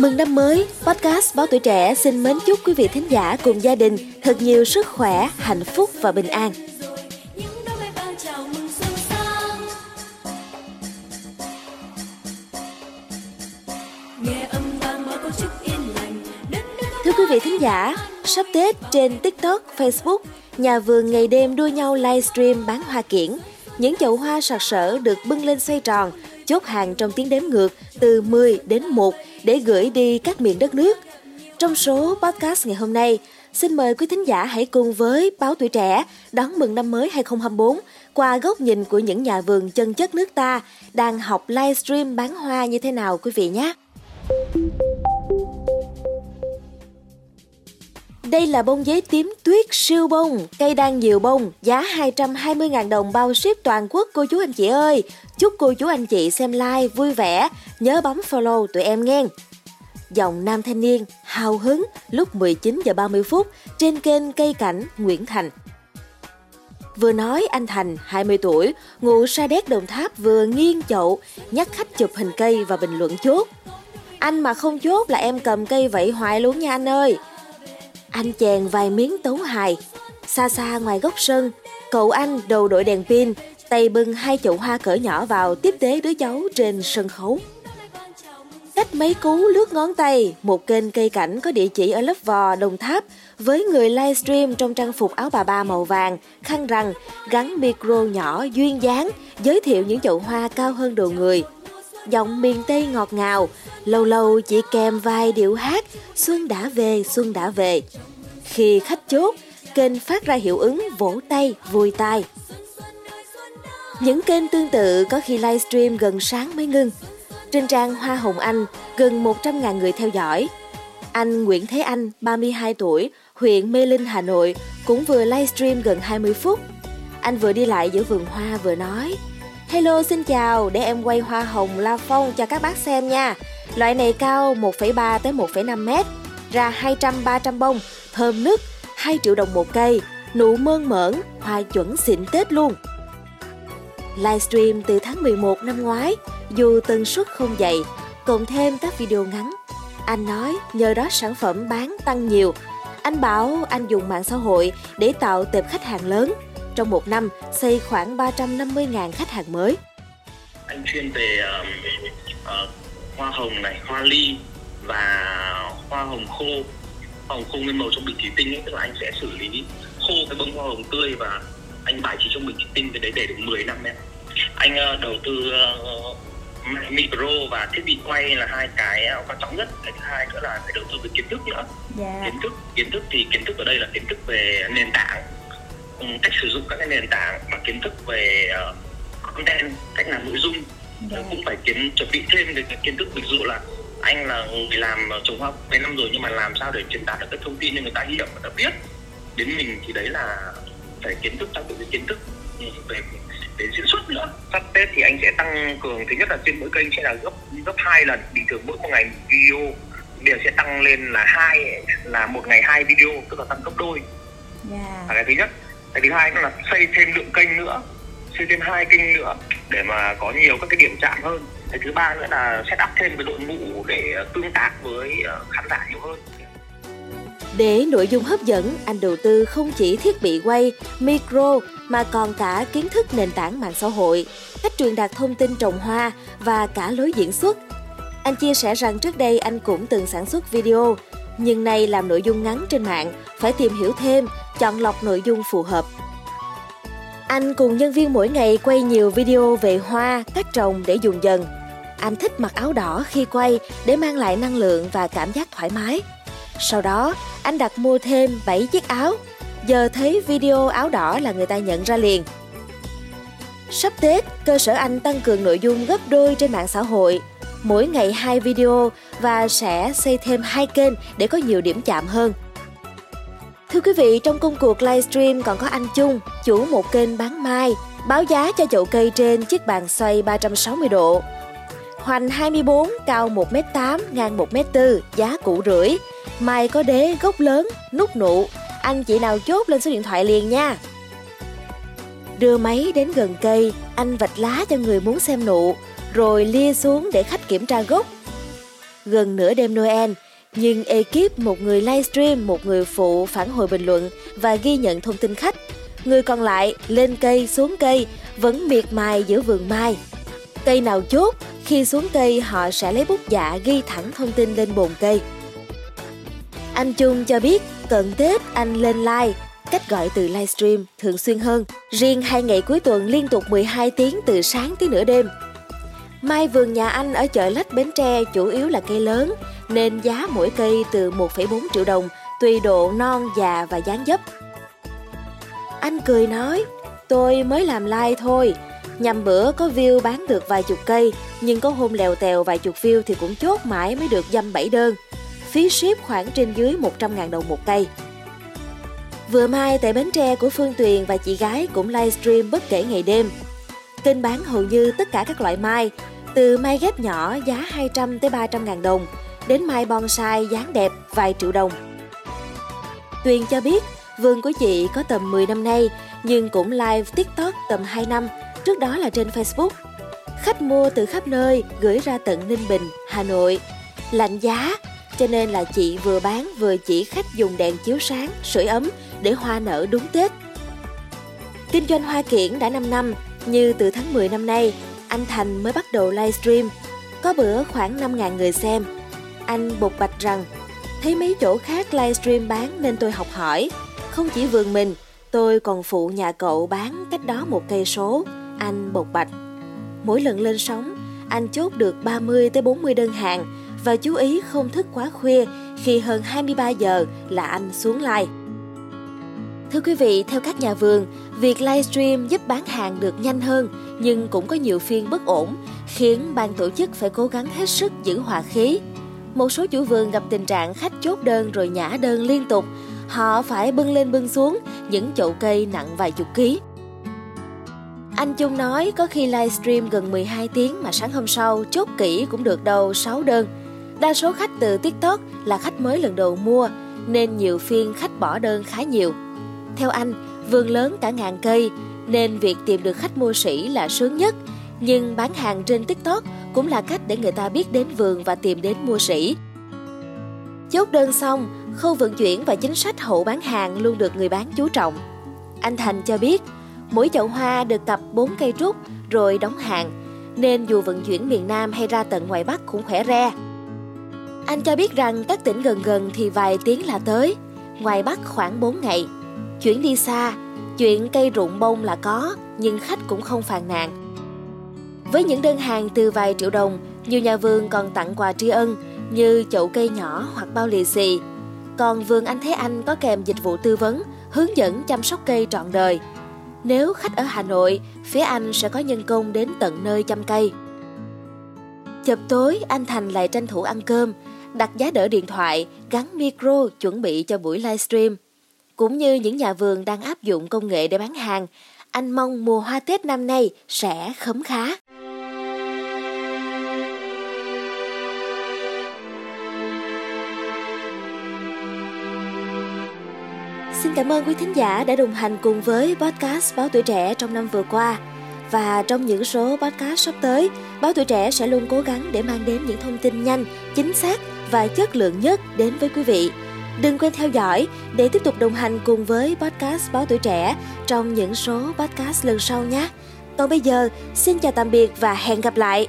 Mừng năm mới, podcast Báo Tuổi Trẻ xin mến chúc quý vị thính giả cùng gia đình thật nhiều sức khỏe, hạnh phúc và bình an. Thưa quý vị thính giả, sắp Tết trên TikTok, Facebook, nhà vườn ngày đêm đua nhau livestream bán hoa kiển. Những chậu hoa sặc sỡ được bưng lên xoay tròn, chốt hàng trong tiếng đếm ngược từ 10 đến 1 để gửi đi các miền đất nước. Trong số podcast ngày hôm nay, xin mời quý thính giả hãy cùng với Báo Tuổi Trẻ đón mừng năm mới 2024 qua góc nhìn của những nhà vườn chân chất nước ta đang học livestream bán hoa như thế nào quý vị nhé. Đây là bông giấy tím tuyết siêu bông, cây đang nhiều bông, giá 220.000 đồng bao ship toàn quốc cô chú anh chị ơi. Chúc cô chú anh chị xem like vui vẻ, nhớ bấm follow tụi em nghe. Dòng nam thanh niên hào hứng lúc 19 giờ 30 phút trên kênh Cây Cảnh Nguyễn Thành. Vừa nói anh Thành, 20 tuổi, ngụ Sa Đéc Đồng Tháp vừa nghiêng chậu, nhắc khách chụp hình cây và bình luận chốt. Anh mà không chốt là em cầm cây vậy hoài luôn nha anh ơi. Anh chàng vài miếng tấu hài. Xa xa ngoài góc sân, cậu anh đầu đội đèn pin, tay bưng hai chậu hoa cỡ nhỏ vào tiếp tế đứa cháu trên sân khấu. Cách mấy cú lướt ngón tay, một kênh cây cảnh có địa chỉ ở lớp vò Đồng Tháp với người livestream trong trang phục áo bà ba màu vàng, khăn rằn, gắn micro nhỏ duyên dáng, giới thiệu những chậu hoa cao hơn đầu người. Giọng miền Tây ngọt ngào, lâu lâu chỉ kèm vài điệu hát Xuân đã về, Xuân đã về. Khi khách chốt, kênh phát ra hiệu ứng vỗ tay, vui tai. Những kênh tương tự có khi livestream gần sáng mới ngưng. Trên trang Hoa Hồng Anh, gần 100.000 người theo dõi. Anh Nguyễn Thế Anh, 32 tuổi, huyện Mê Linh, Hà Nội, cũng vừa livestream gần 20 phút. Anh vừa đi lại giữa vườn hoa vừa nói Hello xin chào, để em quay hoa hồng La Phong cho các bác xem nha. Loại này cao 1,3 tới 1,5 mét, ra 200-300 bông, thơm nức, 2 triệu đồng một cây, nụ mơn mởn, hoa chuẩn xịn Tết luôn. Livestream từ tháng 11 năm ngoái, dù tần suất không dày, cộng thêm các video ngắn. Anh nói nhờ đó sản phẩm bán tăng nhiều. Anh bảo anh dùng mạng xã hội để tạo tệp khách hàng lớn. Trong một năm, xây khoảng 350.000 khách hàng mới. Anh chuyên về uh, uh, hoa hồng này, hoa ly và hoa hồng khô. Hoa hồng khô nguyên màu trong bình thủy tinh ấy, tức là anh sẽ xử lý khô cái bông hoa hồng tươi và anh bài trí trong bình thủy tinh cái đấy để được 10 năm em. Anh uh, đầu tư uh, micro và thiết bị quay là hai cái quan trọng nhất cái thứ hai nữa là phải đầu tư về kiến thức nữa yeah. Dạ. kiến thức kiến thức thì kiến thức ở đây là kiến thức về nền tảng cách sử dụng các cái nền tảng và kiến thức về uh, content cách làm nội dung yeah. Dạ. cũng phải kiến chuẩn bị thêm về kiến thức ví dụ là anh là người làm trồng hoa mấy năm rồi nhưng mà làm sao để truyền đạt được cái thông tin cho người ta hiểu người ta biết đến mình thì đấy là phải kiến thức trang bị về kiến thức về để diễn xuất nữa sắp tết thì anh sẽ tăng cường thứ nhất là trên mỗi kênh sẽ là gấp gấp hai lần bình thường mỗi một ngày video giờ sẽ tăng lên là hai là một ngày hai video tức là tăng gấp đôi yeah. Dạ. là cái thứ nhất cái thứ hai là xây thêm lượng kênh nữa xây thêm hai kênh nữa để mà có nhiều các cái điểm chạm hơn cái thứ ba nữa là set up thêm cái đội ngũ để tương tác với ờ, khán giả nhiều hơn để nội dung hấp dẫn, anh đầu tư không chỉ thiết bị quay, micro mà còn cả kiến thức nền tảng mạng xã hội, cách truyền đạt thông tin trồng hoa và cả lối diễn xuất. Anh chia sẻ rằng trước đây anh cũng từng sản xuất video, nhưng nay làm nội dung ngắn trên mạng phải tìm hiểu thêm, chọn lọc nội dung phù hợp. Anh cùng nhân viên mỗi ngày quay nhiều video về hoa, cách trồng để dùng dần. Anh thích mặc áo đỏ khi quay để mang lại năng lượng và cảm giác thoải mái. Sau đó, anh đặt mua thêm 7 chiếc áo. Giờ thấy video áo đỏ là người ta nhận ra liền. Sắp Tết, cơ sở anh tăng cường nội dung gấp đôi trên mạng xã hội, mỗi ngày hai video và sẽ xây thêm hai kênh để có nhiều điểm chạm hơn. Thưa quý vị, trong công cuộc livestream còn có anh Chung chủ một kênh bán mai, báo giá cho chậu cây trên chiếc bàn xoay 360 độ. Hoành 24, cao 1m8, ngang 1m4, giá cũ rưỡi, Mai có đế gốc lớn, nút nụ, anh chị nào chốt lên số điện thoại liền nha. Đưa máy đến gần cây, anh vạch lá cho người muốn xem nụ, rồi lia xuống để khách kiểm tra gốc. gần nửa đêm Noel, nhưng ekip một người livestream, một người phụ phản hồi bình luận và ghi nhận thông tin khách. Người còn lại lên cây xuống cây vẫn miệt mài giữa vườn mai. Cây nào chốt, khi xuống cây họ sẽ lấy bút dạ ghi thẳng thông tin lên bồn cây. Anh Trung cho biết cận Tết anh lên live, cách gọi từ livestream thường xuyên hơn. Riêng hai ngày cuối tuần liên tục 12 tiếng từ sáng tới nửa đêm. Mai vườn nhà anh ở chợ Lách Bến Tre chủ yếu là cây lớn, nên giá mỗi cây từ 1,4 triệu đồng, tùy độ non, già và dáng dấp. Anh cười nói, tôi mới làm like thôi, nhằm bữa có view bán được vài chục cây, nhưng có hôm lèo tèo vài chục view thì cũng chốt mãi mới được dăm bảy đơn. Phí ship khoảng trên dưới 100.000 đồng một cây. Vừa mai tại Bến Tre của Phương Tuyền và chị gái cũng livestream bất kể ngày đêm. Kênh bán hầu như tất cả các loại mai, từ mai ghép nhỏ giá 200 tới 300 ngàn đồng, đến mai bonsai dáng đẹp vài triệu đồng. Tuyền cho biết vườn của chị có tầm 10 năm nay, nhưng cũng live TikTok tầm 2 năm, trước đó là trên Facebook. Khách mua từ khắp nơi gửi ra tận Ninh Bình, Hà Nội. Lạnh giá, cho nên là chị vừa bán vừa chỉ khách dùng đèn chiếu sáng, sưởi ấm để hoa nở đúng Tết. Kinh doanh hoa kiển đã 5 năm, như từ tháng 10 năm nay, anh Thành mới bắt đầu livestream. Có bữa khoảng 5.000 người xem. Anh bộc bạch rằng, thấy mấy chỗ khác livestream bán nên tôi học hỏi. Không chỉ vườn mình, tôi còn phụ nhà cậu bán cách đó một cây số. Anh bộc bạch. Mỗi lần lên sóng, anh chốt được 30 tới 40 đơn hàng và chú ý không thức quá khuya khi hơn 23 giờ là anh xuống live. Thưa quý vị, theo các nhà vườn, việc livestream giúp bán hàng được nhanh hơn nhưng cũng có nhiều phiên bất ổn, khiến ban tổ chức phải cố gắng hết sức giữ hòa khí. Một số chủ vườn gặp tình trạng khách chốt đơn rồi nhả đơn liên tục, họ phải bưng lên bưng xuống những chậu cây nặng vài chục ký. Anh chung nói có khi livestream gần 12 tiếng mà sáng hôm sau chốt kỹ cũng được đâu 6 đơn. Đa số khách từ TikTok là khách mới lần đầu mua, nên nhiều phiên khách bỏ đơn khá nhiều. Theo anh, vườn lớn cả ngàn cây, nên việc tìm được khách mua sỉ là sướng nhất. Nhưng bán hàng trên TikTok cũng là cách để người ta biết đến vườn và tìm đến mua sỉ. Chốt đơn xong, khâu vận chuyển và chính sách hậu bán hàng luôn được người bán chú trọng. Anh Thành cho biết, mỗi chậu hoa được tập 4 cây trúc rồi đóng hàng, nên dù vận chuyển miền Nam hay ra tận ngoài Bắc cũng khỏe re. Anh cho biết rằng các tỉnh gần gần thì vài tiếng là tới, ngoài Bắc khoảng 4 ngày. Chuyển đi xa, chuyện cây rụng bông là có, nhưng khách cũng không phàn nàn. Với những đơn hàng từ vài triệu đồng, nhiều nhà vườn còn tặng quà tri ân như chậu cây nhỏ hoặc bao lì xì. Còn vườn anh Thế Anh có kèm dịch vụ tư vấn, hướng dẫn chăm sóc cây trọn đời. Nếu khách ở Hà Nội, phía anh sẽ có nhân công đến tận nơi chăm cây. Chập tối, anh Thành lại tranh thủ ăn cơm, đặt giá đỡ điện thoại, gắn micro chuẩn bị cho buổi livestream. Cũng như những nhà vườn đang áp dụng công nghệ để bán hàng, anh mong mùa hoa Tết năm nay sẽ khấm khá. Xin cảm ơn quý thính giả đã đồng hành cùng với podcast Báo Tuổi Trẻ trong năm vừa qua. Và trong những số podcast sắp tới, Báo Tuổi Trẻ sẽ luôn cố gắng để mang đến những thông tin nhanh, chính xác và chất lượng nhất đến với quý vị. Đừng quên theo dõi để tiếp tục đồng hành cùng với podcast Báo Tuổi Trẻ trong những số podcast lần sau nhé. Còn bây giờ, xin chào tạm biệt và hẹn gặp lại.